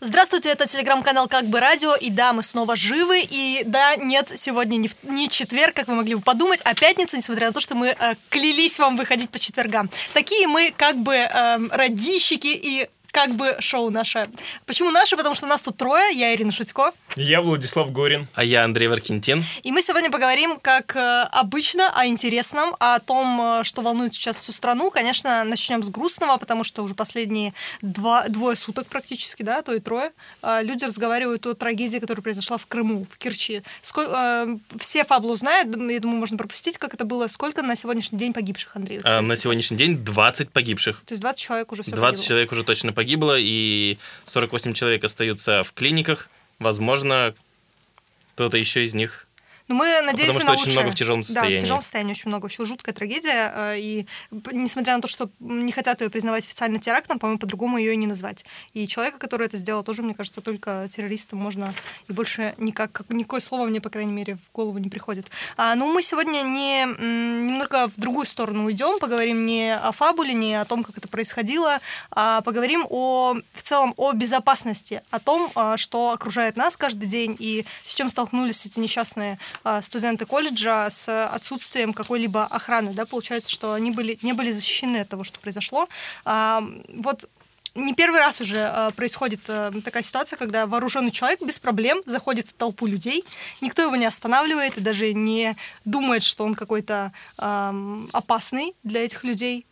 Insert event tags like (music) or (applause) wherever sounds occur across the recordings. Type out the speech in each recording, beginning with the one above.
Здравствуйте, это телеграм-канал «Как бы радио», и да, мы снова живы, и да, нет, сегодня не, в- не четверг, как вы могли бы подумать, а пятница, несмотря на то, что мы э, клялись вам выходить по четвергам. Такие мы как бы эм, радищики и как бы шоу наше. Почему наше? Потому что нас тут трое, я Ирина Шутько, Я Владислав Горин. А я Андрей Варкинтин. и мы сегодня поговорим, как э, обычно, о интересном, о том, э, что волнует сейчас всю страну. Конечно, начнем с грустного, потому что уже последние два, двое суток практически, да, то и трое, э, люди разговаривают о трагедии, которая произошла в Крыму, в Керчи. Сколь- э, все фаблу знают, я думаю, можно пропустить, как это было. Сколько на сегодняшний день погибших, Андрей? А, на цифры? сегодняный день 20 погибших. То есть 20 человек уже все 20 человек уже точно погибло, и 48 человек остаются в клиниках. Возможно, кто-то еще из них Но мы надеемся потому что на очень лучшее. много в тяжелом Да, состоянии. в тяжелом состоянии очень много. Вообще жуткая трагедия. э, И несмотря на то, что не хотят ее признавать официально терактом, по-моему, по-другому ее и не назвать. И человека, который это сделал, тоже, мне кажется, только террористом можно и больше никак, как- никакое слово мне, по крайней мере, в голову не приходит. А, ну, мы сегодня не, немного в другую сторону уйдем, поговорим не о фабуле, не о том, как это происходило, а поговорим о, в целом о безопасности, о том, а, что окружает нас каждый день и с чем столкнулись эти несчастные студенты колледжа с отсутствием какой-либо охраны. Да? Получается, что они были, не были защищены от того, что произошло. А, Вот не первый раз уже а, происходит а, такая ситуация, когда вооруженный человек без проблем заходит в толпу людей, никто его не останавливает и даже не думает, что он какой-то опасный для этих людей.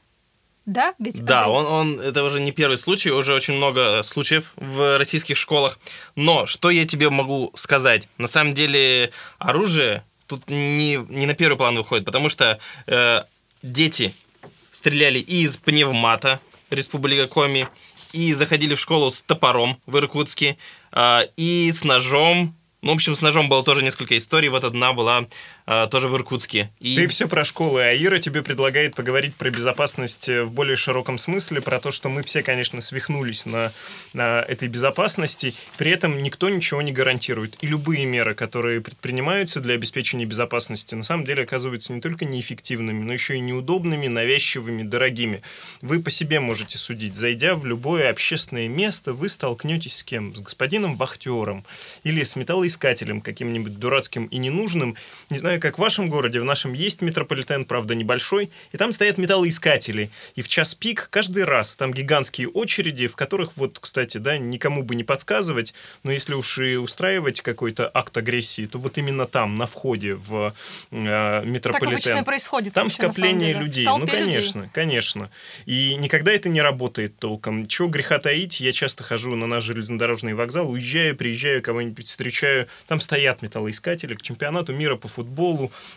Да, ведь Да, он, он, это уже не первый случай, уже очень много случаев в российских школах. Но что я тебе могу сказать? На самом деле оружие тут не, не на первый план выходит, потому что э, дети стреляли и из пневмата Республика Коми, и заходили в школу с топором в Иркутске, э, и с ножом. Ну, в общем, с ножом было тоже несколько историй. Вот одна была э, тоже в Иркутске. И... Ты все про школы, а Ира тебе предлагает поговорить про безопасность э, в более широком смысле, про то, что мы все, конечно, свихнулись на, на этой безопасности, при этом никто ничего не гарантирует. И любые меры, которые предпринимаются для обеспечения безопасности, на самом деле оказываются не только неэффективными, но еще и неудобными, навязчивыми, дорогими. Вы по себе можете судить. Зайдя в любое общественное место, вы столкнетесь с кем? С господином вахтером или с металлоискателем каким-нибудь дурацким и ненужным. Не знаю, как в вашем городе, в нашем есть метрополитен, правда, небольшой, и там стоят металлоискатели. И в час пик каждый раз там гигантские очереди, в которых, вот, кстати, да, никому бы не подсказывать, но если уж и устраивать какой-то акт агрессии, то вот именно там, на входе в э, так метрополитен. обычно и происходит. Там вообще, скопление людей. Ну, людей. конечно, конечно. И никогда это не работает толком. Чего греха таить, я часто хожу на наш железнодорожный вокзал, уезжаю, приезжаю, кого-нибудь встречаю, там стоят металлоискатели к чемпионату мира по футболу.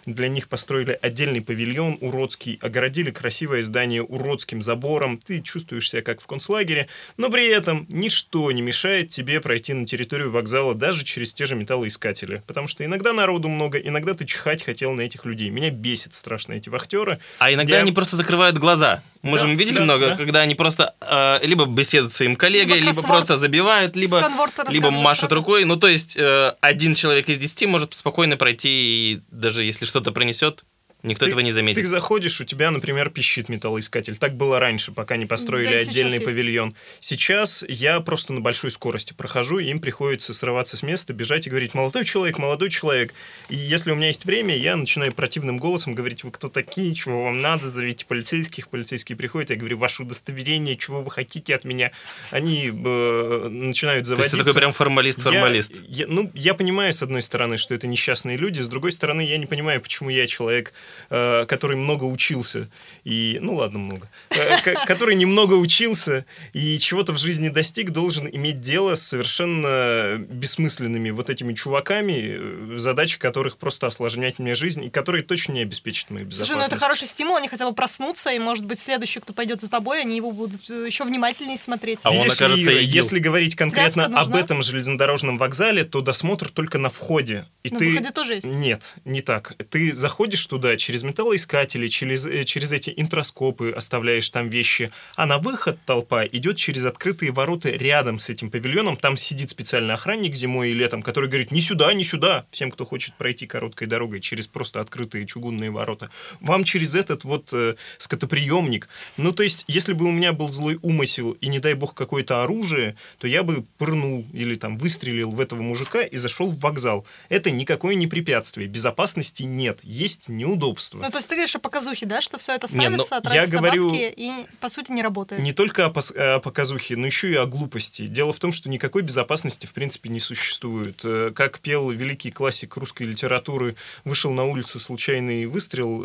Для них построили отдельный павильон уродский, огородили красивое здание уродским забором. Ты чувствуешь себя как в концлагере, но при этом ничто не мешает тебе пройти на территорию вокзала даже через те же металлоискатели. Потому что иногда народу много, иногда ты чихать хотел на этих людей. Меня бесит страшно эти вахтеры. А иногда Я- они просто закрывают глаза. Мы Да, же видели да, много, да. когда они просто э, либо беседуют с своим коллегой, Либо либо, просто забивают, либо, либо машут рукой. Ну, то есть э, один человек из десяти может спокойно пройти, и даже если что-то пронесет, никто Ты- этого не заметит. Ты заходишь, у тебя, например, пищит металлоискатель. Так было раньше, пока не построили Да и сейчас отдельный есть. павильон. Сейчас я просто на большой скорости прохожу, и им приходится срываться с места, бежать и говорить «молодой человек, молодой человек». И если у меня есть время, я начинаю противным голосом говорить «вы кто такие, чего вам надо, зовите полицейских». Полицейские приходят, я говорю «ваше удостоверение, чего вы хотите от меня». Они э, начинают То есть заводиться. ты такой прям формалист-формалист. Я, я- ну, я понимаю, с одной стороны, что это несчастные люди, с другой стороны, я не понимаю, почему я человек, который много учился, и, ну ладно, много, э, который немного учился и чего-то в жизни достиг, должен иметь дело с совершенно бессмысленными вот этими чуваками, э, задача которых просто осложнять мне жизнь, и которые точно не обеспечат мою Слушай, безопасность. ну это хороший стимул, они хотя бы проснутся, и, может быть, следующий, кто пойдет за тобой, они его будут э, еще внимательнее смотреть. А он, Видишь ли, окажется, Ира, если говорить конкретно об этом железнодорожном вокзале, то досмотр только на входе. И На ты... выходе тоже есть. Нет, не так. Ты заходишь туда, через металлоискатели, через, э, через эти интроскопы оставляешь там вещи, а на выход толпа идет через открытые ворота рядом с этим павильоном. Там сидит специальный охранник зимой и летом, который говорит, не сюда, не сюда, всем, кто хочет пройти короткой дорогой через просто открытые чугунные ворота. Вам через этот вот э, скотоприемник. Ну, то есть, если бы у меня был злой умысел и, не дай бог, какое-то оружие, то я бы пырнул или там выстрелил в этого мужика и зашел в вокзал. Это никакое не препятствие. Безопасности нет. Есть неудобства. Ну, то есть ты говоришь о показухе, да, что все это Не, ну, ставится, я тратятся говорю- бабки и, по сути, не работает. Не только о, пос- о показухе, но еще и о глупости. Дело в том, что никакой безопасности в принципе не существует. Э, Как пел великий классик русской литературы, вышел на улицу случайный выстрел,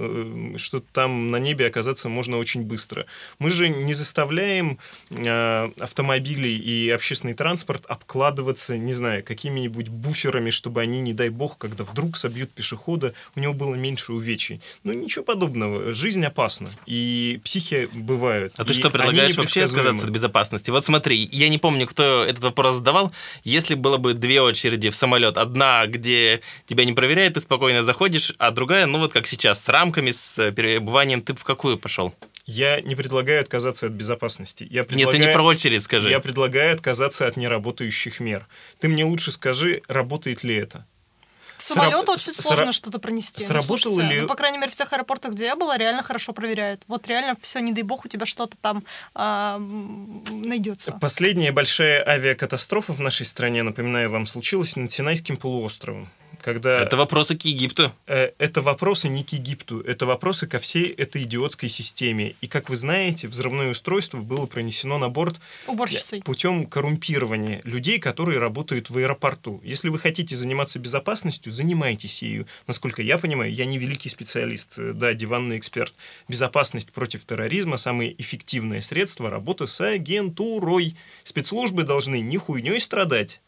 э, что там на небе оказаться можно очень быстро. Мы же не заставляем э, автомобили и общественный транспорт обкладываться, не знаю, какими-нибудь буферами, чтобы они, не дай бог, когда вдруг собьют пешехода, у него было меньше увечий. Ну, ничего подобного. Жизнь опасна. И психи бывают. А ты что, предлагаешь вообще отказаться от безопасности? Вот смотри, я не помню, кто этот вопрос задавал. Если было бы две очереди в самолет, одна, где тебя не проверяют, ты спокойно заходишь, а другая, ну вот как сейчас, с рамками, с перебыванием, ты в какую пошел? Я не предлагаю отказаться от безопасности. Я Нет, ты предлагаю... не про очередь скажи. Я предлагаю отказаться от неработающих мер. Ты мне лучше скажи, работает ли это. Самолет сра- очень сра- сложно что-то пронести. Ну, сработало слушайте, ли- ну, по крайней мере, в тех аэропортах, где я была, реально хорошо проверяют. Вот реально все, не дай бог, у тебя что-то там а, найдется. Последняя большая авиакатастрофа в нашей стране, напоминаю вам, случилась над Синайским полуостровом. Когда Это вопросы к Египту. э, это вопросы не к Египту, это вопросы ко всей этой идиотской системе. И, как вы знаете, взрывное устройство было пронесено на борт Уборщицей. путем коррумпирования людей, которые работают в аэропорту. Если вы хотите заниматься безопасностью, занимайтесь ею. Насколько я понимаю, я не великий специалист, э, да, диванный эксперт. Безопасность против терроризма – самое эффективное средство работы с агентурой. Спецслужбы должны не хуйней страдать,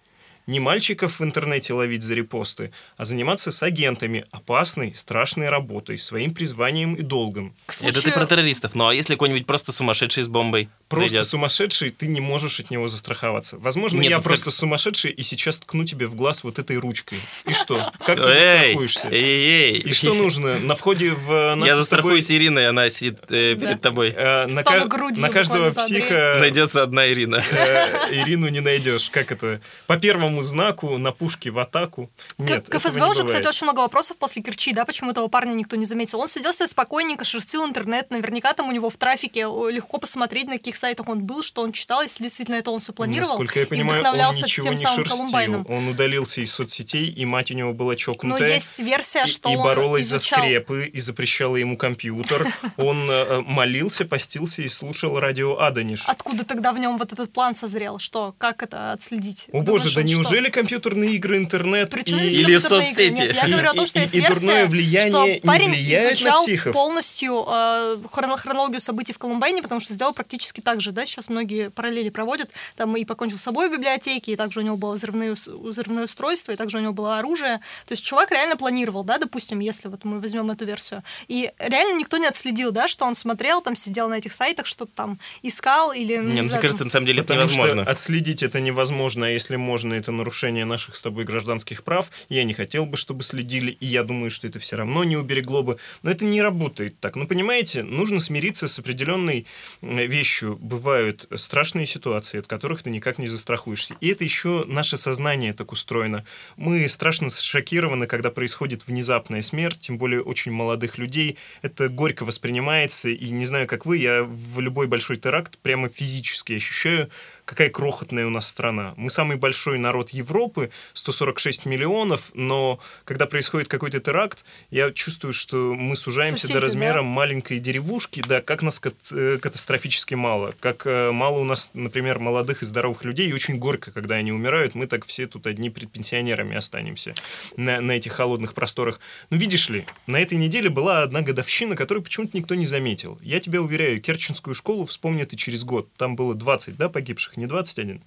не мальчиков в интернете ловить за репосты, а заниматься с агентами опасной, страшной работой, своим призванием и долгом. К Это ты случаю- про террористов. Ну а если какой-нибудь просто сумасшедший с бомбой Просто зайдет? сумасшедший, ты не можешь от него застраховаться. Возможно, Нет, я ну так- просто сумасшедший и сейчас ткну тебе в глаз вот этой ручкой. И что? Как ты застрахуешься? эй, эй. И что нужно? На входе в нашу Я с застрахуюсь тобой, Ириной, она сидит э, Да. перед тобой. э, на, ка- грудью на каждого психа Найдется одна Ирина. (laughs) э, Ирину не найдешь. Как это? По первому знаку на пушке в атаку. Нет, К ФСБ не уже, бывает. кстати, очень много вопросов после Керчи, да, почему этого парня никто не заметил. Он сидел себе спокойненько, шерстил интернет, наверняка там у него в трафике легко посмотреть, на каких сайтах он был, что он читал, если действительно это он все планировал. Насколько я и понимаю, он вдохновлялся ничего тем не самым шерстил. Колумбайном. Он удалился из соцсетей, и мать у него была Но чокнутая. есть версия, и, что и он боролась изучал... за скрепы и запрещала ему компьютер. Он э, молился, постился и слушал радио Аданиш. Откуда тогда в нем вот этот план созрел? Что? Как это отследить? О боже, да он что? Неужели компьютерные игры, интернет Причем и... Или компьютерные игры? соцсети. Нет, я говорю о том, что И- есть и дурное версия, влияние что парень изучал полностью э, хроно- хронологию событий в Колумбайне, потому что сделал практически так же, да, сейчас многие параллели проводят, там и покончил с собой в библиотеке, и также у него было взрывное, взрывное устройство, и также у него было оружие. То есть чувак реально планировал, да, допустим, если вот мы возьмем эту версию. И реально никто не отследил, да, что он смотрел, там сидел на этих сайтах, что-то там искал или... ну, Не, не ну, мне знаю, кажется, там- на самом деле это невозможно. что отследить это невозможно, а если можно, это нарушение наших с тобой гражданских прав. Я не хотел бы, чтобы следили, и я думаю, что это все равно не уберегло бы. Но это не работает так. Ну, понимаете, нужно смириться с определенной вещью. Бывают страшные ситуации, от которых ты никак не застрахуешься. И это еще наше сознание так устроено. Мы страшно шокированы, когда происходит внезапная смерть, тем более очень молодых людей. Это горько воспринимается, и не знаю, как вы, я в любой большой теракт прямо физически ощущаю, какая крохотная у нас страна. Мы самый большой народ Европы, 146 миллионов, но когда происходит какой-то теракт, я чувствую, что мы сужаемся Соседи, до размера да? маленькой деревушки, да, как нас кат- э, катастрофически мало, как э, мало у нас, например, молодых и здоровых людей, и очень горько, когда они умирают, мы так все тут одни пред пенсионерами останемся на, на этих холодных просторах. Ну, видишь ли, на этой неделе была одна годовщина, которую почему-то никто не заметил. Я тебя уверяю, Керченскую школу вспомнят и через год. Там было 20, да, погибших, не 21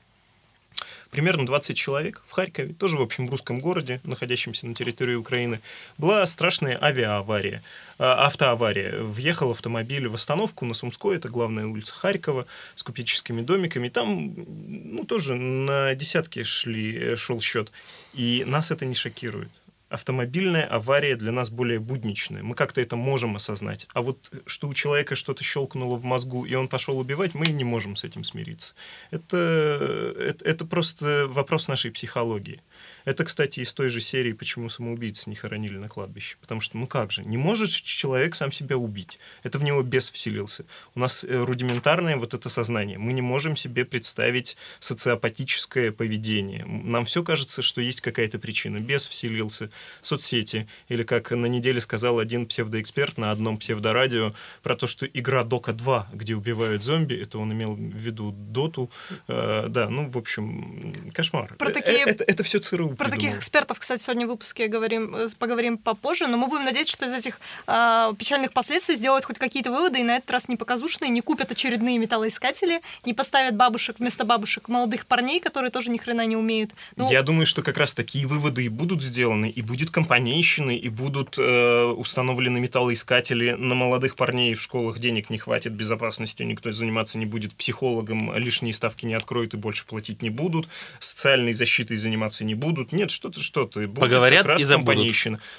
примерно 20 человек в Харькове, тоже, в общем, русском городе, находящемся на территории Украины, была страшная авиаавария, а, автоавария. Въехал автомобиль в остановку на Сумской, это главная улица Харькова, с купеческими домиками. Там, ну, тоже на десятки шли, э, шел счет. И нас это не шокирует. Автомобильная авария для нас более будничная. Мы как-то это можем осознать. А вот что у человека что-то щелкнуло в мозгу, и он пошел убивать, мы не можем с этим смириться. Это, это, это просто вопрос нашей психологии. Это, кстати, из той же серии, почему самоубийцы не хоронили на кладбище. Потому что, ну как же, не может человек сам себя убить. Это в него бес вселился. У нас э, рудиментарное вот это сознание. Мы не можем себе представить социопатическое поведение. Нам все кажется, что есть какая-то причина. Бес вселился, соцсети. Или, как на неделе сказал один псевдоэксперт на одном псевдорадио, про то, что игра Дока 2, где убивают зомби, это он имел в виду Доту. Э, да, ну, в общем, кошмар. Про такие... Э, это, это все ЦРУ Про таких экспертов, кстати, сегодня в выпуске говорим, э, поговорим попозже, но мы будем надеяться, что из этих э, печальных последствий сделают хоть какие-то выводы, и на этот раз не показушные, не купят очередные металлоискатели, не поставят бабушек вместо бабушек молодых парней, которые тоже ни хрена не умеют. Ну, Я думаю, что как раз такие выводы и будут сделаны, и будет компанейщины, и будут э, установлены металлоискатели на молодых парней в школах денег не хватит, безопасностью никто заниматься не будет, психологам лишние ставки не откроют и больше платить не будут, социальной защитой заниматься не будут. Нет, что-то, что-то. Поговорят как раз и забудут.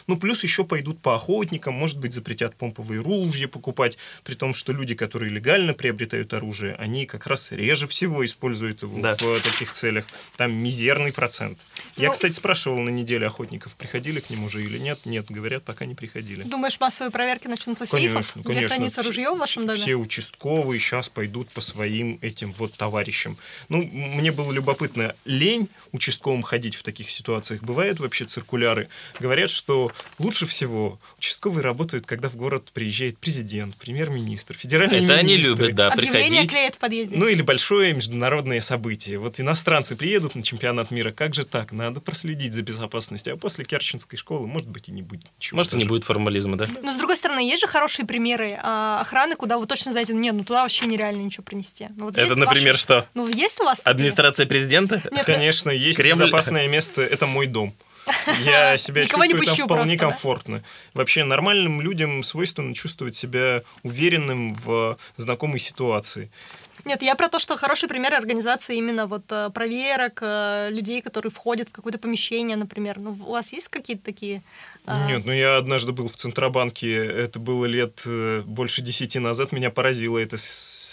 Ну, плюс еще пойдут по охотникам, может быть, запретят помповые ружья покупать, при том, что люди, которые легально приобретают оружие, они как раз реже всего используют его да. в таких целях. Там мизерный процент. Ну, Я, кстати, спрашивал на неделе охотников, приходили к ним уже или нет. Нет, говорят, пока не приходили. Думаешь, массовые проверки начнутся с конечно, сейфов, конечно. где хранится ружье в вашем доме? Все участковые сейчас пойдут по своим этим вот товарищам. Ну, мне было любопытно, лень участковым ходить в таких ситуациях? Бывают вообще циркуляры? Говорят, что лучше всего участковые работают, когда в город приезжает президент, премьер-министр, федеральный Это министры. они любят, да, Объявление приходить. клеят в подъезде. Ну или большое международное событие. Вот иностранцы приедут на чемпионат мира, как же так? Надо проследить за безопасностью. А после Керченской школы, может быть, и не будет ничего. Может, и не будет формализма, да? Но, с другой стороны, есть же хорошие примеры а, охраны, куда вы точно знаете, нет, ну туда вообще нереально ничего принести. Ну, вот Это, например, ваши- что? Ну, есть у вас? Администрация президента? Нет, Конечно, есть Кремль. безопасное место, это мой дом. (laughs) Я себя Никого чувствую там вполне просто, да? комфортно. Вообще нормальным людям свойственно чувствовать себя уверенным в знакомой ситуации. Нет, я про то, что хорошие примеры организации именно вот э, проверок, э, людей, которые входят в какое-то помещение, например. Ну, у вас есть какие-то такие... э, Нет, ну я однажды был в Центробанке, это было лет э, больше десяти назад, меня поразила эта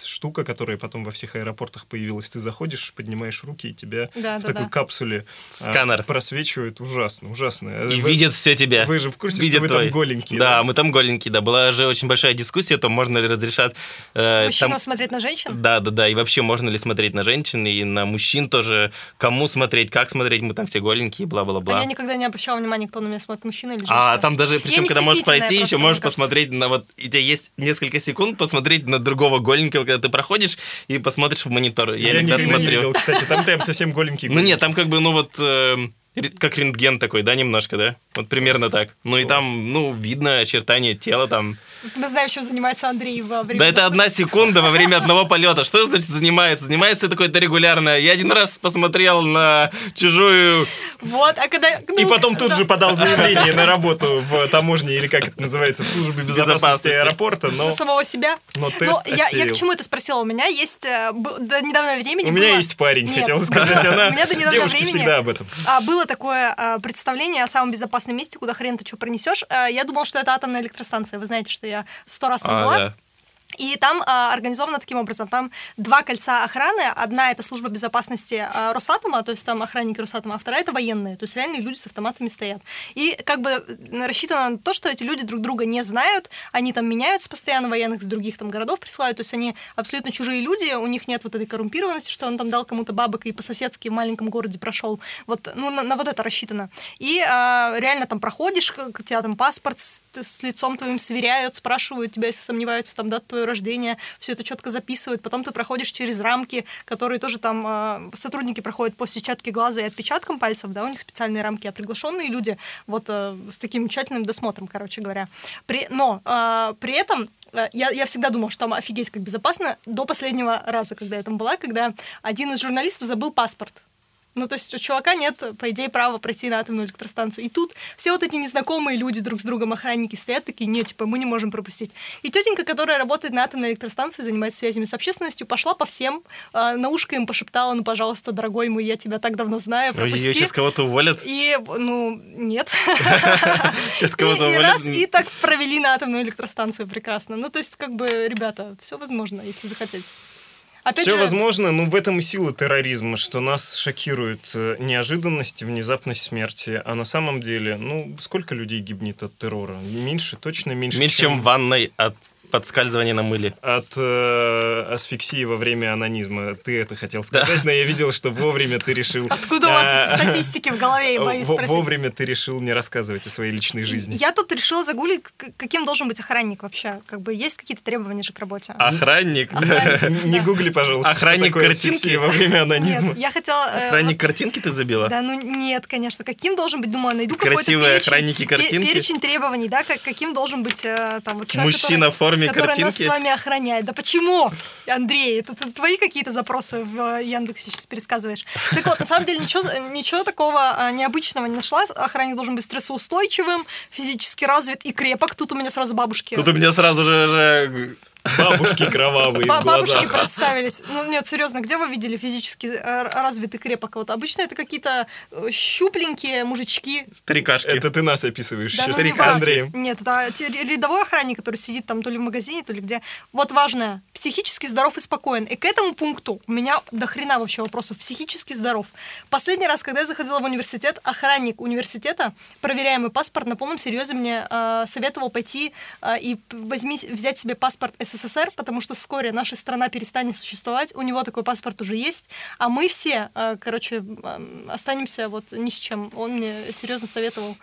штука, которая потом во всех аэропортах появилась. Ты заходишь, поднимаешь руки, и тебя Да, в да, такой да. капсуле а, Сканер. просвечивают. Ужасно, ужасно. И Вы- видят все тебя. Вы же в курсе, Видят что вы там твой- голенькие, Да, да? мы там голенькие, да. Была же очень большая дискуссия, то можно ли разрешат... э, Мужчинам там- смотреть на женщин? Да, да, да. И вообще, можно ли смотреть на женщин и на мужчин тоже? Кому смотреть, как смотреть? Мы там все голенькие, бла-бла-бла. А я никогда не обращала внимания, кто на меня смотрит, мужчина или. А там даже, причем, когда можешь пройти, еще можешь посмотреть на вот... У тебя есть несколько секунд посмотреть на другого голенького, когда ты проходишь и посмотришь в монитор. Я, Я иногда никогда не смотрю. видел, кстати, там прям совсем голенькие. Ну нет, там как бы, ну вот, э, как рентген такой, да, немножко, да? Вот примерно так. Ну и там, ну, видно очертания тела там. Мы знаем, чем занимается Андрей во время... Да это одна секунда во время одного полета. Что значит занимается? Занимается это какое-то регулярно. Я один раз посмотрел на чужую... Вот, а когда... И ну, потом тут да. же подал заявление на работу в таможне, или как это называется, в службе безопасности Безопасности. аэропорта, но... На самого себя. Но тест я, я отсеял. к чему это спросила? У меня есть э, б- до недавнего времени У меня было- есть парень, Нет, хотела (laughs) сказать она. У меня до недавнего Девушки времени всегда об этом. а, было такое а, представление о самом безопасном месте, куда хрен ты что пронесешь. А, я думала, что это атомная электростанция. Вы знаете, что я сто раз там А, была. да. И там а, организовано таким образом. Там два кольца охраны. Одна это служба безопасности а, Росатома, то есть там охранники Росатома, а вторая это военные. То есть реальные люди с автоматами стоят. И как бы рассчитано на то, что эти люди друг друга не знают, они там меняются постоянно, военных с других там городов присылают, то есть они абсолютно чужие люди, у них нет вот этой коррумпированности, что он там дал кому-то бабок и по-соседски в маленьком городе прошел. Вот, ну, на, на вот это рассчитано. И а, реально там проходишь, у тебя там паспорт с, с лицом твоим сверяют, спрашивают тебя, если сомневаются, там, дату твоего рождения, все это четко записывают. Потом ты проходишь через рамки, которые тоже там а, сотрудники проходят по сетчатке глаза и отпечаткам пальцев, да, у них специальные рамки, а приглашенные люди вот а, с таким тщательным досмотром, короче говоря. При, но а, при этом э, я, я всегда думала, что там офигеть как безопасно до последнего раза, когда я там была, когда один из журналистов забыл паспорт. Ну, то есть у чувака нет, по идее, права пройти на атомную электростанцию. И тут все вот эти незнакомые люди друг с другом, охранники, стоят такие, нет, типа, мы не можем пропустить. И тетенька, которая работает на атомной электростанции, занимается связями с общественностью, пошла по всем, э, на ушко им пошептала, ну, пожалуйста, дорогой мой, я тебя так давно знаю, пропусти. Ее сейчас кого-то уволят. И, ну, нет. (laughs) Сейчас кого-то и раз, уволят. и так провели на атомную электростанцию прекрасно. Ну, то есть, как бы, ребята, все возможно, если захотеть. Опять Все же, возможно, но в этом и сила терроризма, что нас шокирует э, неожиданность и внезапность смерти. А на самом деле, ну, сколько людей гибнет от террора? Меньше, точно меньше, Меньше, чем в ванной от подскальзывания на мыле. от э, асфиксии во время анонизма. Ты это хотел сказать, но я видел, что вовремя ты решил... Откуда у вас эти статистики в голове, я боюсь во- спросить? Вовремя ты решил не рассказывать о своей личной жизни. Я тут решила загуглить, каким должен быть охранник вообще. Как бы есть какие-то требования же к работе. Охранник. (laughs) Не да. гугли, пожалуйста, Охранник картинки? во время анонизма. Я хотела... э, Охранник картинки ты забила? Да, ну нет, конечно. Каким должен быть, думаю, найду Красивые какой-то перечень, охранники картинки? перечень требований, да, как, каким должен быть э, там Мужчина в форме который нас картинки? с вами охраняет. Да почему, Андрей? Это твои какие-то запросы в э, Яндексе сейчас пересказываешь. Так вот, на самом деле ничего, ничего такого э, необычного не нашла. Охранник должен быть стрессоустойчивым, физически развит и крепок. Тут у меня сразу бабушки. Тут у меня сразу же... Бабушки кровавые в Бабушки глазах. представились. Ну, нет, серьезно, где вы видели физически э, развитый крепок? Вот обычно это какие-то э, щупленькие мужички, Старикашки. Это ты нас описываешь Да, сейчас ну, с. Андреем. Нет, это рядовой охранник, который сидит там то ли в магазине, то ли где. Вот важное. Психически здоров и спокоен. И к этому пункту у меня до хрена вообще вопросов. Психически здоров. Последний раз, когда я заходила в университет, охранник университета, проверяемый паспорт, на полном серьезе мне э, советовал пойти э, и возьми, взять себе паспорт СССР, потому что вскоре наша страна перестанет существовать. У него такой паспорт уже есть. А мы все, э, короче, останемся вот ни с чем. Он мне серьезно советовал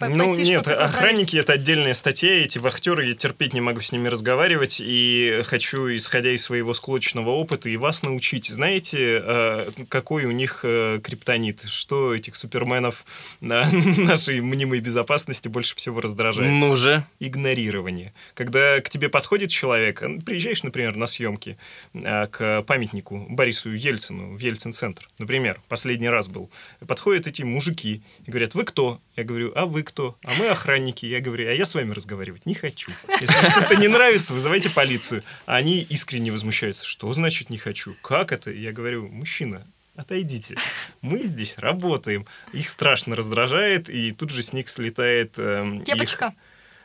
Ну пойти нет, охранники это отдельная статья, эти вахтеры, я терпеть не могу с ними разговаривать, и хочу, исходя из своего склочного опыта, и вас научить. Знаете, э, какой у них э, криптонит? Что этих суперменов на (laughs) нашей мнимой безопасности больше всего раздражает? Ну же. игнорирование. Когда к тебе подходит человек, приезжаешь, например, на съемки а, к памятнику Борису Ельцину в Ельцин-центр, например, последний раз был, подходят эти мужики и говорят, вы кто? Я говорю, а вы кто? А мы охранники. Я говорю, а я с вами разговаривать не хочу. Если что-то не нравится, вызывайте полицию. А они искренне возмущаются. Что значит не хочу? Как это? Я говорю, мужчина, отойдите. Мы здесь работаем. Их страшно раздражает, и тут же с них слетает их, Кепочка. а,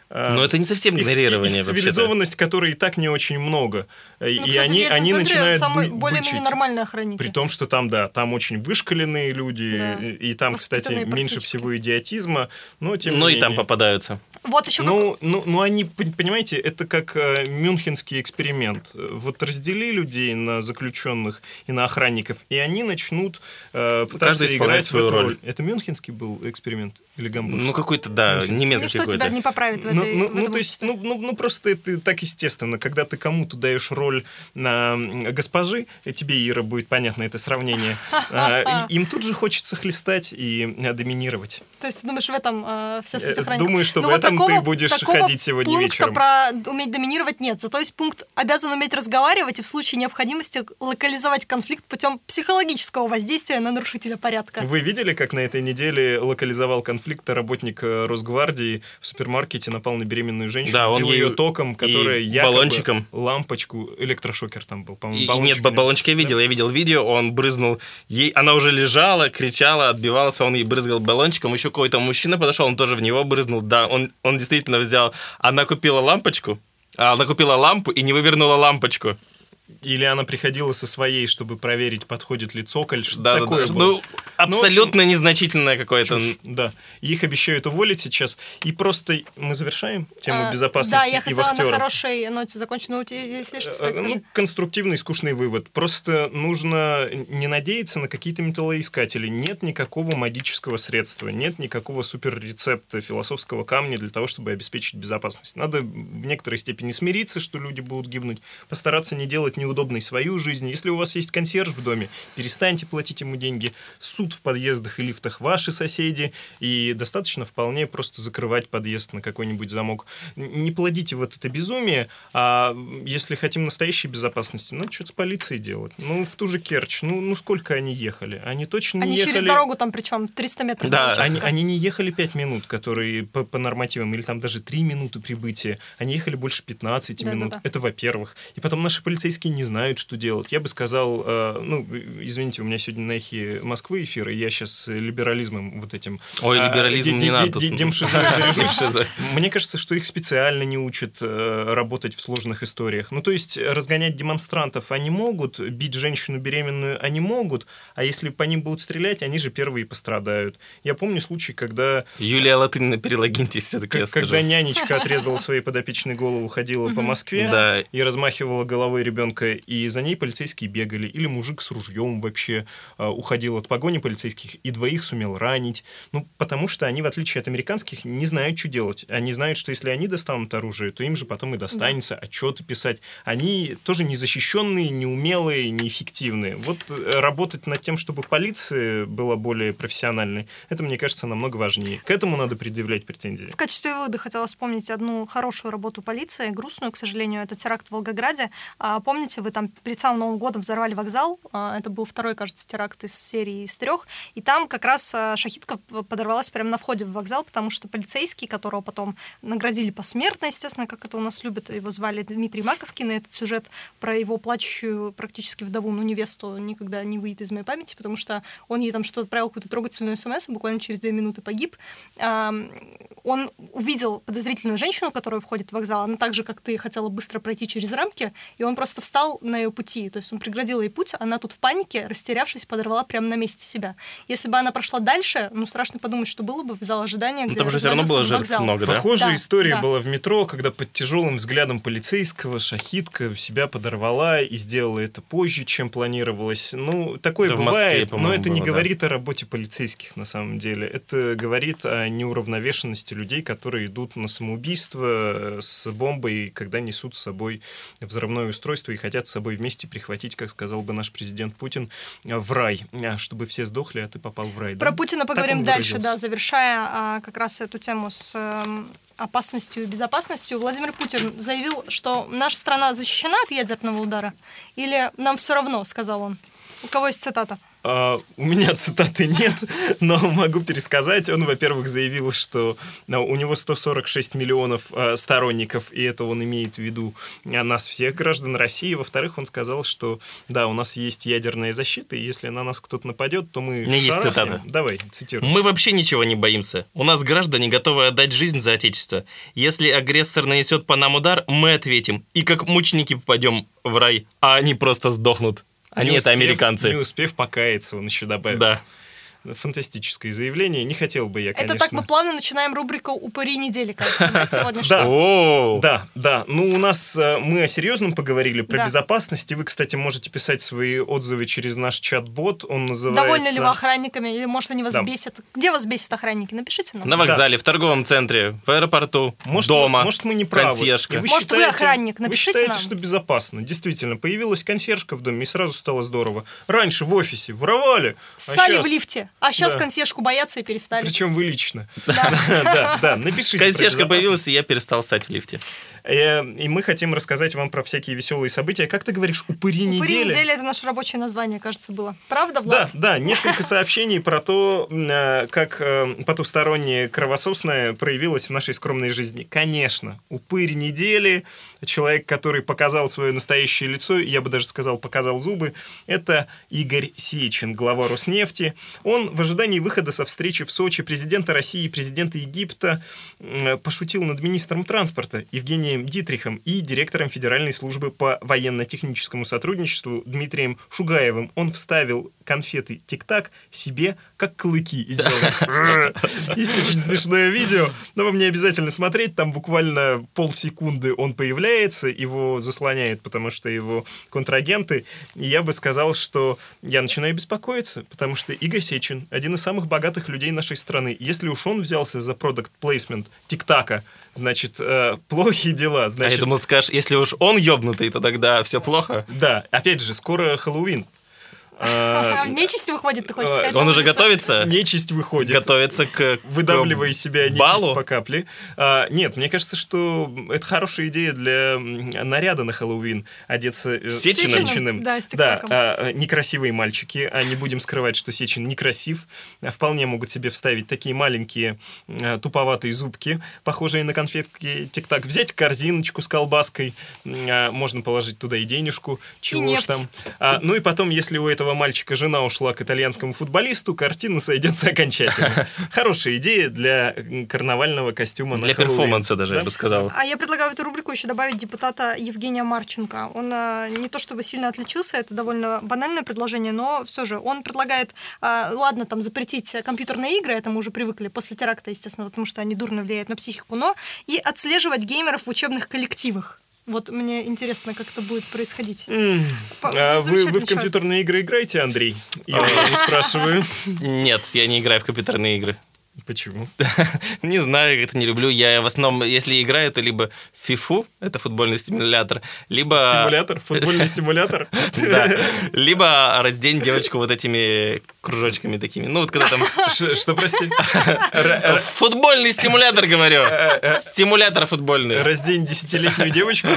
Но это не совсем их- игнорирование их вообще-то. цивилизованность, которой и так не очень много. Э, Ну, и кстати, они, в они начинают самые бы- более-менее нормальные охранники. При том, что там, да, там очень вышкаленные люди, Да. и, и там, кстати, меньше всего идиотизма, но тем Ну не и там менее. попадаются. Вот еще Ну, ну, ну, они, пон- понимаете, это как э, мюнхенский эксперимент. Э, Вот раздели людей на заключенных и на охранников, и они начнут э, пытаться Каждый играть в свою эту роль. роль. Это мюнхенский был эксперимент или гамбургский? Ну какой-то, да, как... немецкий Ничто тебя какой-то. не поправит в Ну, ну, ну, то есть, ну, ну, ну, просто это так естественно. Когда ты кому-то даешь роль на госпожи, и тебе, Ира, будет понятно это сравнение, а, (laughs) им тут же хочется хлестать и а, доминировать. То есть ты думаешь, в этом э, вся суть Э, охранника? думаю, что Ну, в вот этом ты такого- будешь такого ходить сегодня пункта вечером. про уметь доминировать нет. Зато есть пункт обязан уметь разговаривать и в случае необходимости локализовать конфликт путем психологического воздействия на нарушителя порядка. Вы видели, как на этой неделе локализовал конфликт работник э, Росгвардии в супермаркете, напал на беременную женщину, Да, он бил ее током, которая якобы баллончиком. лампочку, электрошокер там был, по-моему, И- баллончик нет, баллончик я видел, Да? я видел видео, он брызнул ей, она уже лежала, кричала, отбивалась, он ей брызгал баллончиком, еще какой-то мужчина подошел, он тоже в него брызнул, да, он, он действительно взял, она купила лампочку, а, она купила лампу и не вывернула лампочку. Или она приходила со своей, чтобы проверить, подходит ли цоколь, что Да, да, такое да. было. Ну, абсолютно незначительное какое-то. Чушь, да. Их обещают уволить сейчас. И просто мы завершаем тему А, безопасности Да, я и хотела вахтеров. на хорошей ноте закончить, но у тебя, если что сказать, Э, скажи. Ну, конструктивный, скучный вывод. Просто нужно не надеяться на какие-то металлоискатели. Нет никакого магического средства, нет никакого суперрецепта философского камня для того, чтобы обеспечить безопасность. Надо в некоторой степени смириться, что люди будут гибнуть, постараться не делать неудобной свою жизнь. Если у вас есть консьерж в доме, перестаньте платить ему деньги. Суд в подъездах и лифтах ваши соседи, и достаточно вполне просто закрывать подъезд на какой-нибудь замок. Не плодите вот это безумие, а если хотим настоящей безопасности, надо что-то с полицией делать. Ну, в ту же Керчь, ну, ну сколько они ехали? Они точно не Они ехали... через дорогу там причем 300 метров. Да. Они, они не ехали 5 минут, которые по, по нормативам, или там даже 3 минуты прибытия. Они ехали больше 15 Да-да-да. минут. Это во-первых. И потом наши полицейские не знают, что делать. Я бы сказал, э, ну, извините, у меня сегодня на эхе Москвы эфир, и я сейчас либерализмом вот этим... Ой, а, либерализм не надо. Демшиза. (laughs) Мне кажется, что их специально не учат э, работать в сложных историях. Ну, то есть разгонять демонстрантов они могут, бить женщину беременную они могут, а если по ним будут стрелять, они же первые пострадают. Я помню случай, когда Юлия Латынина, перелогиньтесь все-таки, я скажу. когда нянечка отрезала своей подопечной голову, ходила по Москве и размахивала головой ребенка, и за ней полицейские бегали. Или мужик с ружьем вообще э, уходил от погони полицейских и двоих сумел ранить. Ну, потому что они, в отличие от американских, не знают, что делать. Они знают, что если они достанут оружие, то им же потом и достанется отчеты писать. Они тоже незащищенные, неумелые, неэффективные. Вот э, работать над тем, чтобы полиция была более профессиональной, это, мне кажется, намного важнее. К этому надо предъявлять претензии. В качестве вывода хотела вспомнить одну хорошую работу полиции, грустную, к сожалению, это теракт в Волгограде. А, помните, вы там перед самым Новым годом взорвали вокзал, А, это был второй, кажется, теракт из серии из трех, и там как раз а, шахидка подорвалась прямо на входе в вокзал, потому что полицейский, которого потом наградили посмертно, естественно, как это у нас любят, его звали Дмитрий Маковкин, и этот сюжет про его плачущую практически вдову, ну, невесту, никогда не выйдет из моей памяти, потому что он ей там что-то отправил какую-то трогательную смс, буквально через две минуты погиб. Он увидел подозрительную женщину, которая входит в вокзал, она так же, как ты, хотела быстро пройти через рамки, и он просто встал на ее пути, то есть он преградил ей путь, она тут в панике, растерявшись, подорвала прямо на месте себя. Если бы она прошла дальше, ну, страшно подумать, что было бы в зал ожидания, Ну, где там же все равно было жертв вокзал. много, да? Похожая Да, история да. была в метро, когда под тяжелым взглядом полицейского шахидка себя подорвала и сделала это позже, чем планировалось. Ну, такое Да, в Москве, бывает, но это не было, да. говорит о работе полицейских на самом деле. Это говорит о неуравновешенности людей, которые идут на самоубийство э, с бомбой, когда несут с собой взрывное устройство и хотят с собой вместе прихватить, как сказал бы наш президент Путин, э, в рай, а, чтобы все сдохли, а ты попал в рай. Про да? Путина поговорим дальше, да, завершая а, как раз эту тему с эм, опасностью и безопасностью. Владимир Путин заявил, что наша страна защищена от ядерного удара, или нам все равно, сказал он. У кого есть цитата? А, у меня цитаты нет, но могу пересказать. Он, во-первых, заявил, что а, у него 146 миллионов а, сторонников, и это он имеет в виду нас всех, граждан России. Во-вторых, он сказал, что да, у нас есть ядерная защита, и если на нас кто-то нападет, то мы У меня есть цитата. Давай, цитируй. Мы вообще ничего не боимся. У нас граждане готовы отдать жизнь за Отечество. Если агрессор нанесет по нам удар, мы ответим. И как мученики попадем в рай, а они просто сдохнут. Они Не это успев- американцы. Не успев покаяться, он еще добавил. Да. Фантастическое заявление. Не хотел бы я, конечно... Это так мы плавно начинаем рубрику «Упыри недели», кажется, (laughs) да, сегодняшнюю. Да. Да, да. Ну, у нас э, мы о серьезном поговорили, про безопасность. И вы, кстати, можете писать свои отзывы через наш чат-бот. Он называется... Довольны ли вы охранниками, или, может, они вас бесят? Где вас бесят охранники? Напишите нам. На вокзале, в торговом центре, в аэропорту, дома, может, мы не правы. консьержка. Может, вы охранник? Вы Напишите считаете, нам. что безопасно. Действительно, появилась консьержка в доме, и сразу стало здорово. Раньше в офисе воровали. а Ссали в лифте, а сейчас Да. консьержку боятся и перестали. Причем вы лично. Да. (laughs) Да, да, напишите. Консьержка появилась, и я перестал ссать в лифте. Э, И мы хотим рассказать вам про всякие веселые события. Как ты говоришь, упыри «Упыри недели? недели» — это наше рабочее название, кажется, было. Правда, Да, Влад? да, несколько (laughs) сообщений про то, э, как э, потустороннее кровососное проявилось в нашей скромной жизни. Конечно, упырь недели, человек, который показал свое настоящее лицо, я бы даже сказал, показал зубы, это Игорь Сечин, глава Роснефти. Он в ожидании выхода со встречи в Сочи президента России и президента Египта пошутил над министром транспорта Евгением Дитрихом и директором Федеральной службы по военно-техническому сотрудничеству Дмитрием Шугаевым. Он вставил конфеты Тик-Так себе как клыки и сделал. Есть очень смешное видео, но вам не обязательно смотреть, там буквально полсекунды он появляется, его заслоняет, потому что его контрагенты, и я бы сказал, что я начинаю беспокоиться, потому что Игорь Сечин один из самых богатых людей нашей страны. Если уж он взялся за продукт плейсмент ТикТака, значит, э, плохие дела, А я значит... думал, скажешь, если уж он ёбнутый, то тогда все плохо. Да, опять же, скоро Хэллоуин. А, Нечисть выходит, ты хочешь а, сказать? Он уже готовится? нечисть выходит. Готовится к выдавливая себя нечисть балу? по капле. А, нет, мне кажется, что это хорошая идея для наряда на Хэллоуин. Одеться э? Сечиным. Да, а, некрасивые мальчики, а не будем скрывать, что Сечин некрасив, а, вполне могут себе вставить такие маленькие туповатые зубки, похожие на конфетки тик-так. Взять корзиночку с колбаской, можно положить туда и денежку, чего уж там. Ну и потом, если у этого мальчика жена ушла к итальянскому футболисту, картина сойдется окончательно. (laughs) Хорошая идея для карнавального костюма на Для Хэллоуин. перформанса даже, я Да? бы сказал. А я предлагаю в эту рубрику еще добавить депутата Евгения Марченко. Он а, не то чтобы сильно отличился, это довольно банальное предложение, но все же он предлагает, а, ладно, там запретить компьютерные игры, это мы уже привыкли после теракта, естественно, потому что они дурно влияют на психику, но и отслеживать геймеров в учебных коллективах. Вот мне интересно, как это будет происходить. По- а вы, вы в человек. компьютерные игры играете, Андрей? Я (laughs) не спрашиваю. Нет, я не играю в компьютерные игры. Почему? (laughs) Не знаю, как-то не люблю. Я в основном, если играю, то либо фифу, это футбольный стимулятор, либо... Стимулятор? (laughs) Футбольный стимулятор? Да. (laughs) Либо раздень девочку вот этими кружочками такими. Ну, вот когда там... Что, прости? Футбольный стимулятор, говорю. Стимулятор футбольный. Раздень десятилетнюю девочку?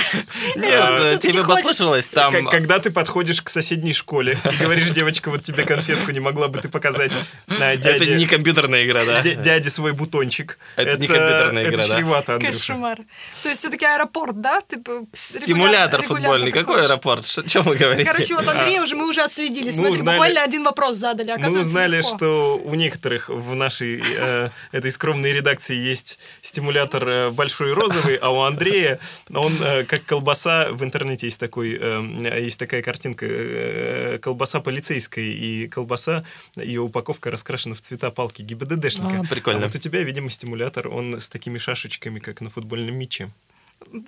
Нет, А, э, тебе послышалось? Там... К- Когда ты подходишь к соседней школе и говоришь, девочка, вот тебе конфетку, не могла бы ты показать на Это дяде... не компьютерная игра, да? Дя- дяде свой бутончик. Это не компьютерная игра, да? чревато. Кошмар. То есть все-таки аэропорт, да? Стимулятор футбольный. Какой аэропорт? Что- О чем вы говорите? Короче, вот Андрея уже мы уже отследили. Мы Смотри, буквально один вопрос задали. Мы узнали, что у некоторых в нашей э, этой скромной редакции есть стимулятор э, большой розовый, а у Андрея он э, как колбаса в интернете есть такой есть такая картинка колбаса полицейская и колбаса ее упаковка раскрашена в цвета палки ГИБДДшника. А, прикольно. А вот у тебя, видимо, стимулятор он с такими шашечками, как на футбольном мяче.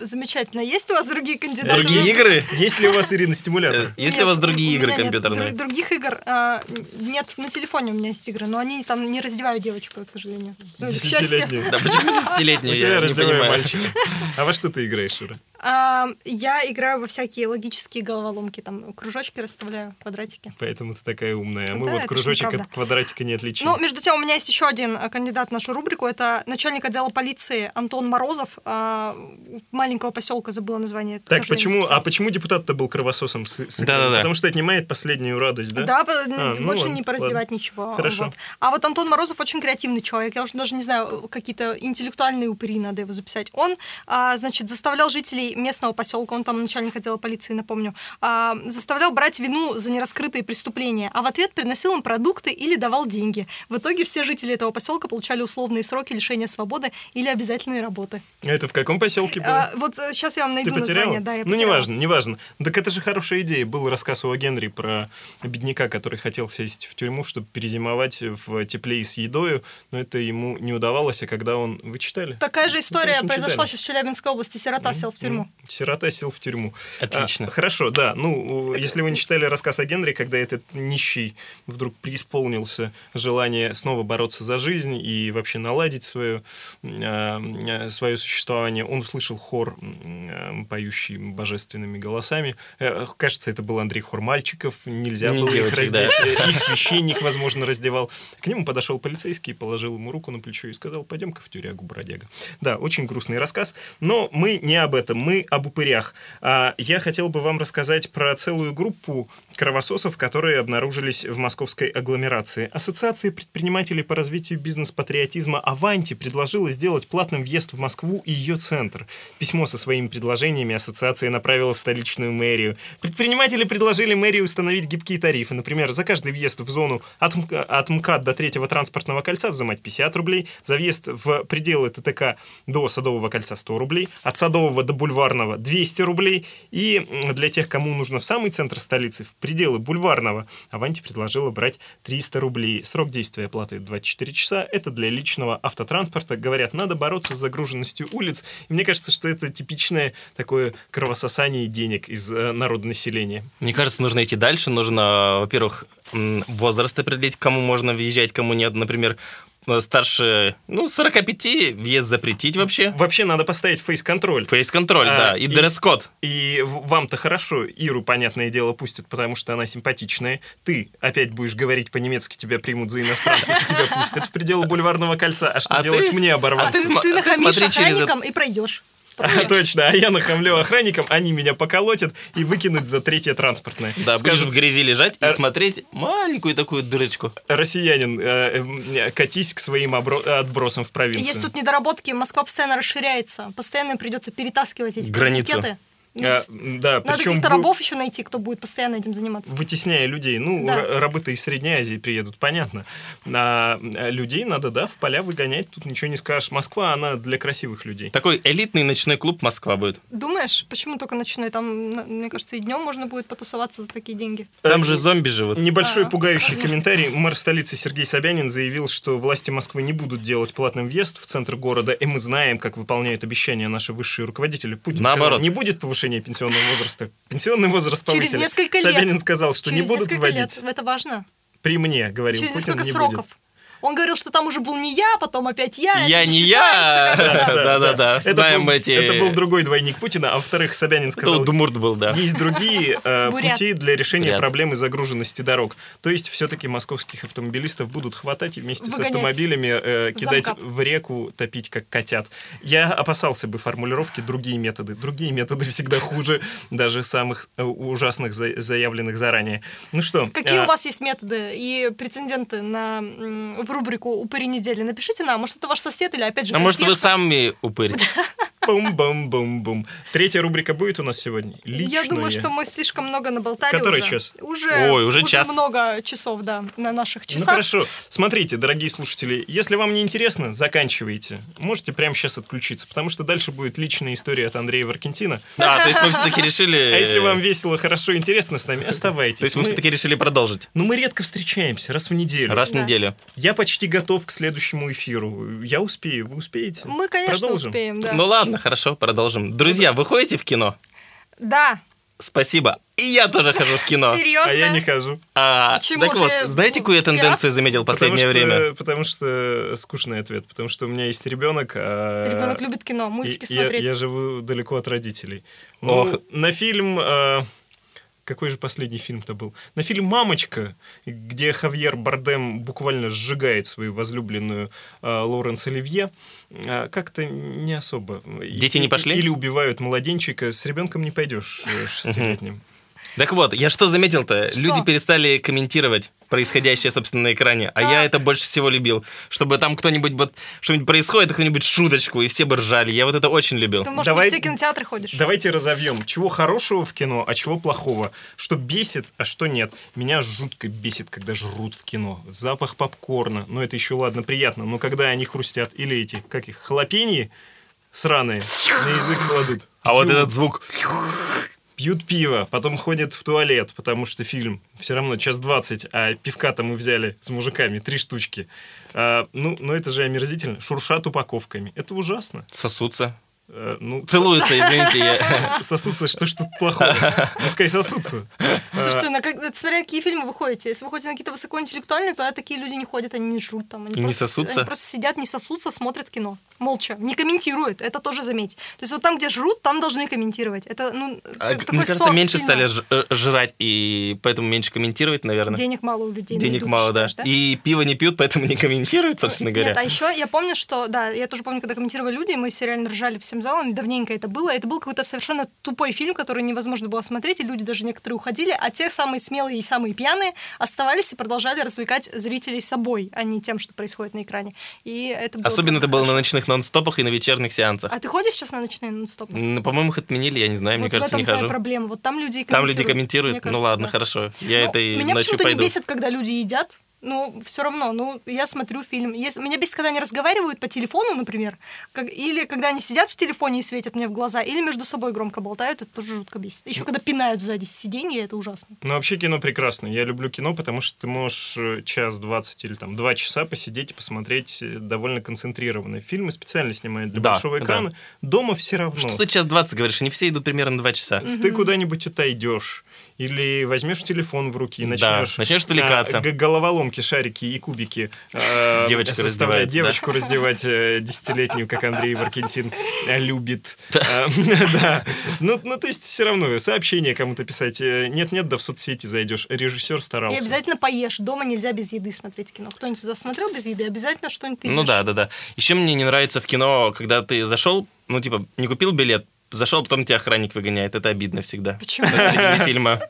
Замечательно. Есть у вас другие кандидаты? Другие игры? (laughs) Есть ли у вас, Ирина, стимулятор? Э, Есть ли у вас другие игры компьютерные? дру- других игр а, нет. На телефоне у меня есть игры, но они там не раздевают девочку, к сожалению. Ну. Десятилетнюю. Да почему тебя Я не раздеваю понимаю. мальчика. А во что ты играешь, Ира? А, я играю во всякие логические головоломки, там кружочки расставляю, квадратики. Поэтому ты такая умная. А мы вот кружочек от квадратика не отличим. Ну, между тем, у меня есть еще один а, кандидат в нашу рубрику. Это начальник отдела полиции Антон Морозов. А, маленького поселка забыла название. Так, почему, а записать. почему депутат-то был кровососом с, с Да-да-да. Потому что отнимает последнюю радость, да? Да, А, ну больше ладно, не пораздевать ладно. ничего. Хорошо. Вот. А вот Антон Морозов очень креативный человек. Я уже даже не знаю, какие-то интеллектуальные упыри надо его записать. Он, а, значит, заставлял жителей местного поселка, он там начальник отдела полиции, напомню, а, заставлял брать вину за нераскрытые преступления, а в ответ приносил им продукты или давал деньги. В итоге все жители этого поселка получали условные сроки лишения свободы или обязательные работы. Это в каком поселке было? А, вот сейчас я вам найду Ты потеряла? название. Да, я ну, неважно, неважно. Ну, Так это же хорошая идея. Был рассказ у Генри про бедняка, который хотел сесть в тюрьму, чтобы перезимовать в тепле и с едою, но это ему не удавалось, а когда он... Вы читали? Такая же Ну, история конечно, произошла читали. сейчас в Челябинской области. Сирота сел в тюрьму. М, Сирота сел в тюрьму. Отлично. А, хорошо, да. Ну, если вы не читали рассказ о Генри, когда этот нищий вдруг преисполнился желание снова бороться за жизнь и вообще наладить свое, э, свое существование, он услышал хор, м, э, поющий божественными голосами. Э, Кажется, это был Андрей Хор мальчиков. Нельзя Не было их девочек, да. раздеть. Э, Их священник, возможно, раздевал. К нему подошел полицейский, положил ему руку на плечо и сказал, пойдем-ка в тюрягу, бродяга. Да, очень грустный рассказ, но мы не об этом, мы об упырях. А, Я хотел бы вам рассказать про целую группу кровососов, которые обнаружились в московской агломерации. Ассоциация предпринимателей по развитию бизнес-патриотизма «Аванти» предложила сделать платным въезд в Москву и ее центр. Письмо со своими предложениями ассоциация направила в столичную мэрию. Предприниматели предложили мэрии установить гибкие тарифы. Например, за каждый въезд в зону от, М- от МКАД до третьего транспортного кольца взимать 50 рублей, за въезд в пределы ТТК до Садового кольца 100 рублей, от Садового до Бульварного 200 рублей, и для тех, кому нужно в самый центр столицы, в пределы Бульварного, Аванти предложила брать 300 рублей. Срок действия оплаты 24 часа. Это для личного автотранспорта. Говорят, надо бороться с загруженностью улиц. И мне кажется, что это типичное такое кровососание денег из э, народонаселения. Мне кажется, нужно идти дальше. Нужно, во-первых, возраст определить, кому можно въезжать, кому нет. Например, э, старше, ну, 45 въезд запретить вообще. Вообще надо поставить фейс-контроль. Фейс-контроль, А, да, и и- дресс-код. И вам-то хорошо, Иру, понятное дело, пустят, потому что она симпатичная. Ты опять будешь говорить по-немецки, тебя примут за иностранца, и тебя пустят в пределы бульварного кольца. А что А делать мне, А оборванцу? ты, сма- ты нахамишь смотри через охранникам и пройдешь. А, (laughs) точно, а я нахамлю охранникам, они меня поколотят и выкинут за третье транспортное. Да, будешь Скажут, в грязи лежать и э, смотреть маленькую такую дырочку. россиянин, э, э, катись к своим отбросам в провинцию. Есть тут недоработки, Москва постоянно расширяется, постоянно придется перетаскивать эти Границу. турникеты. Ну, А, да, Надо причем каких-то вы- рабов еще найти, кто будет постоянно этим заниматься. вытесняя людей. Ну, Да. ра- рабы-то из Средней Азии приедут, понятно. А а людей надо, да, в поля выгонять, тут ничего не скажешь. Москва, она для красивых людей. Такой элитный ночной клуб Москва будет. Думаешь, почему только ночной? Там, мне кажется, и днем можно будет потусоваться за такие деньги. Там Э, же зомби живут. Небольшой А, пугающий возможно. комментарий. Мэр столицы Сергей Собянин заявил, что власти Москвы не будут делать платным въезд в центр города, и мы знаем, как выполняют обещания наши высшие руководители. Путин Наоборот. сказал, не будет повышения пенсионного возраста. Пенсионный возраст Через повысили. несколько лет. Собянин сказал, что Через не будут вводить. лет. Это важно. При мне, говорил Через Путин, несколько не сроков. будет. Он говорил, что там уже был не я, потом опять я. Я это не я! Да-да-да, Это знаем эти... это был другой двойник Путина, а во-вторых, Собянин Это сказал, Удмурт был, да. есть другие э, пути для решения проблемы загруженности дорог. То есть все-таки московских автомобилистов будут хватать и вместе с автомобилями э, кидать в реку, топить как котят. Я опасался бы формулировки «другие методы». Другие методы всегда хуже даже самых э, ужасных, за- заявленных заранее. Ну что? Какие а, у вас есть методы и прецеденты на, в рубрику «Упыри недели»? Напишите нам, может, это ваш сосед или, опять же, А может, вы сами упырь? (laughs) Бум-бум-бум-бум. Третья рубрика будет у нас сегодня? Я думаю, что мы слишком много наболтали Который уже. час? Уже, Ой, уже час. много часов, да, на наших Ну часах. хорошо. Смотрите, дорогие слушатели, если вам не интересно, заканчивайте. Можете прямо сейчас отключиться, потому что дальше будет личная история от Андрея Варкентина. Да, то есть мы все-таки решили... А если вам весело, хорошо, интересно с нами, оставайтесь. То есть мы все-таки решили продолжить. Ну, мы редко встречаемся, раз в неделю. Раз в неделю. Я почти готов к следующему эфиру. Я успею, вы успеете? Мы, конечно, успеем, да. Ну ладно, хорошо, продолжим. Друзья, вы ходите в кино? Да, Спасибо. И я тоже хожу в кино. серьезно. А я не хожу. А, Почему так вот, знаете, какую я тенденцию заметил в последнее потому что, время? Потому что скучный ответ. Потому что у меня есть ребенок. а- Ребенок любит кино, мультики и- я- смотреть. Я, живу далеко от родителей. Ну, Ох. на фильм... э, какой же последний фильм-то был? На фильм «Мамочка», где Хавьер Бардем буквально сжигает свою возлюбленную э, Лоренс Оливье, э, как-то не особо. Дети И- не пошли? Или убивают младенчика. С ребенком не пойдешь э, шестилетним. Так вот, я что заметил-то? Что? Люди перестали комментировать происходящее, собственно, на экране. А я это больше всего любил. Чтобы там кто-нибудь вот что-нибудь происходит, какую-нибудь шуточку, и все бы ржали. Я вот это очень любил. Ты, может, Давай- не в те кинотеатры ходишь? Давайте разовьем, чего хорошего в кино, а чего плохого. Что бесит, а что нет. Меня жутко бесит, когда жрут в кино. Запах попкорна, ну это еще ладно, приятно, но когда они хрустят, или эти, как их, халапеньи сраные на язык кладут. А вот этот звук. Пьют пиво, потом ходят в туалет, потому что фильм все равно час двадцать, а пивка-то мы взяли с мужиками, три штучки. А, ну, ну, это же омерзительно. Шуршат упаковками. Это ужасно. Сосутся. Э, ну, Целуются, (laughs) извините. я- сосутся, что ж тут плохого? Пускай сосутся. Слушайте, на как, это смотря какие фильмы вы ходите. Если вы ходите на какие-то высокоинтеллектуальные, то такие люди не ходят, они не жрут там. Они не просто, сосутся? Они просто сидят, не сосутся, смотрят кино. Молча. Не комментируют. Это тоже заметь. То есть вот там, где жрут, там должны комментировать. Это, ну, А, это такой Мне кажется, сорт меньше фильма. стали ж- э, жрать, и поэтому меньше комментировать, наверное. Денег мало у людей. Денег еду, мало, да. считаешь, И пиво не пьют, поэтому не комментируют, собственно говоря. Нет, а еще я помню, что, да, я тоже помню, когда комментировали люди, и мы все реально ржали всем залом, давненько это было. Это был какой-то совершенно тупой фильм, который невозможно было смотреть, и люди даже некоторые уходили, а те самые смелые и самые пьяные оставались и продолжали развлекать зрителей собой, а не тем, что происходит на экране. И это было Особенно это правда было на хорошо. ночных нон-стопах и на вечерних сеансах. А ты ходишь сейчас на ночные нон-стоп? М, По-моему, их отменили, я не знаю, мне вот кажется, в этом не хожу. проблема. Вот там люди и Там люди Мне комментируют. Ну кажется, ладно, да. хорошо. Я Ну, этой меня ночью почему-то не бесит, когда люди едят. Ну, все равно, ну, я смотрю фильм. Если, меня бесит, когда они разговаривают по телефону, например, как, или когда они сидят в телефоне и светят мне в глаза, или между собой громко болтают, это тоже жутко бесит. Еще когда пинают сзади сиденья, это ужасно. Ну, вообще кино прекрасно. Я люблю кино, потому что ты можешь э, час, двадцать или там два часа посидеть и посмотреть э, довольно концентрированные фильмы. Специально снимают для Да, большого да. экрана. Дома все равно. Что ты час 20 говоришь? Они все идут примерно 2 часа. Ты куда-нибудь отойдешь. Или возьмешь телефон в руки и Да, начнешь... начнешь отвлекаться. а, г- головоломки, шарики и кубики. э, Девочка составлять, раздевается, да? Девочку раздевать э, десятилетнюю, как Андрей Варкентин э, любит. Э, (laughs) Да. Ну, ну, то есть все равно сообщение кому-то писать. э, Нет-нет, да в соцсети зайдешь. Режиссер И старался. обязательно поешь. Дома нельзя без еды смотреть кино. Кто-нибудь сюда смотрел без еды? Обязательно что-нибудь ты Ну да, да, да. Еще мне не нравится в кино, когда ты зашел, ну типа, не купил билет, зашел, потом тебя охранник выгоняет. Это обидно всегда. Почему? Фильма.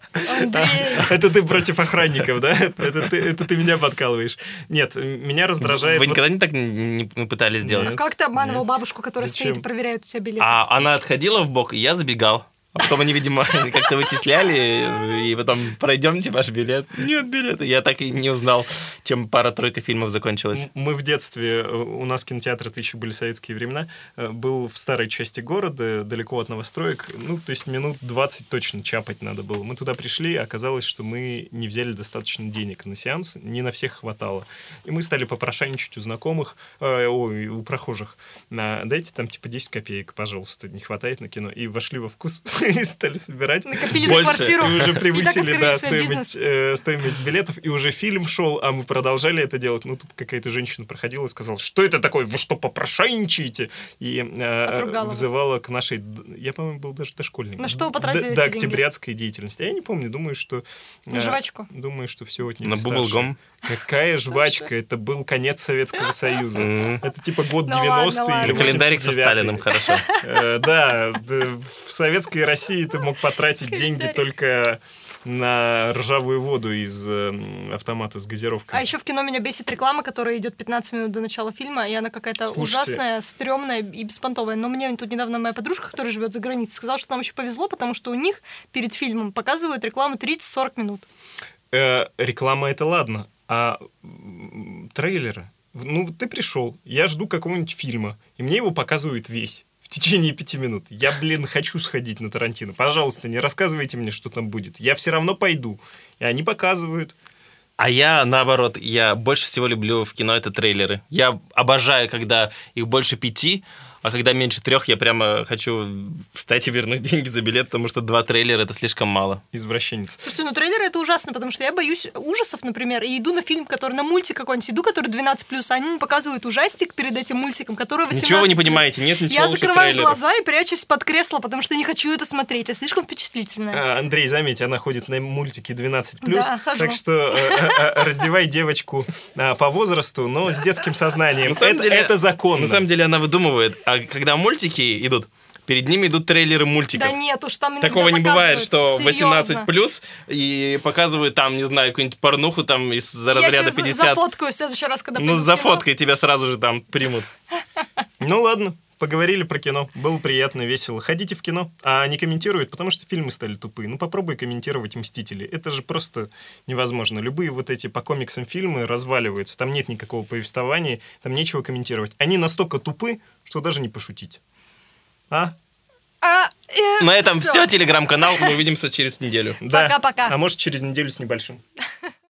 Андрей. (laughs) Это ты против охранников, да? Это ты, это ты меня подкалываешь. Нет, меня раздражает... Вы никогда не так не пытались сделать? Нет. Как ты обманывал бабушку, которая стоит и проверяет у тебя билеты? А она отходила в бок, и я забегал. А потом они, видимо, (laughs) как-то вычисляли, и потом пройдемте ваш билет. Нет билета. Я так и не узнал, чем пара-тройка фильмов закончилась. Мы в детстве, э, у нас кинотеатры, это еще были советские времена, э, был в старой части города, далеко от новостроек, ну, то есть минут 20 точно чапать надо было. Мы туда пришли, оказалось, что мы не взяли достаточно денег на сеанс, не на всех хватало. И мы стали попрошайничать у знакомых, э, ой, у прохожих, на, дайте там типа 10 копеек, пожалуйста, не хватает на кино. И вошли во вкус (laughs) (laughs) и стали собирать. Накопили больше. на квартиру. И уже И превысили, открыли да, стоимость, э, стоимость билетов, и уже фильм шел, а мы продолжали это делать. Ну, тут какая-то женщина проходила и сказала, что это такое, вы что, попрошайничаете? И э, Отругала вас. взывала к нашей, я, по-моему, был даже дошкольником. На что потратили Да, октябрятской деятельности. А Я не помню, думаю, что... На э, жвачку? Думаю, что все от нее На бублгом? Какая жвачка? Это был конец Советского Союза. Это типа год Ну ладно, 90 ладно. или календарик со 89-й. Сталиным, хорошо. Э, Да, в советской России ты мог потратить деньги только на ржавую воду из э, автомата с газировкой. А еще в кино меня бесит реклама, которая идет 15 минут до начала фильма, и она какая-то Слушайте. ужасная, стрёмная и беспонтовая. Но мне тут недавно моя подружка, которая живет за границей, сказала, что нам еще повезло, потому что у них перед фильмом показывают рекламу 30-40 минут. Э, реклама это ладно, а трейлеры? Ну, ты пришел, я жду какого-нибудь фильма, и мне его показывают весь. В течение пяти минут. Я, блин, хочу сходить на Тарантино. Пожалуйста, не рассказывайте мне, что там будет. Я все равно пойду. И они показывают. А я, наоборот, я больше всего люблю в кино это трейлеры. Я обожаю, когда их больше пяти, а когда меньше трех, я прямо хочу встать и вернуть деньги за билет, потому что два трейлера это слишком мало. Извращенец. Слушайте, ну трейлеры это ужасно, потому что я боюсь ужасов, например, и иду на фильм, который на мультик какой-нибудь иду, который 12+, а они мне показывают ужастик перед этим мультиком, который 18+. Ничего вы не понимаете, нет ничего Я лучше закрываю трейлеров. глаза и прячусь под кресло, потому что не хочу это смотреть, я слишком впечатлительная. А, Андрей, заметь, она ходит на мультики 12+. Да, хожу. Так что э, э, э, раздевай девочку а, по возрасту, но с детским сознанием. На самом Это деле- это законно. На самом деле она выдумывает, а когда мультики идут, перед ними идут трейлеры мультиков. Да нет уж, там Такого не бывает, что Серьезно. 18 плюс и показывают там, не знаю, какую-нибудь порнуху там из Я разряда тебя 50. зафоткаю в следующий раз, когда Ну, за фоткой тебя сразу же там примут. (laughs) Ну ладно, поговорили про кино. Было приятно, весело. Ходите в кино, а не комментируют, потому что фильмы стали тупые. Ну попробуй комментировать «Мстители». Это же просто невозможно. Любые вот эти по комиксам фильмы разваливаются. Там нет никакого повествования, там нечего комментировать. Они настолько тупы, что даже не пошутить. А? А, э, На этом всё. все, телеграм-канал. Мы увидимся через неделю. Да. Пока-пока. А может через неделю с небольшим. (laughs)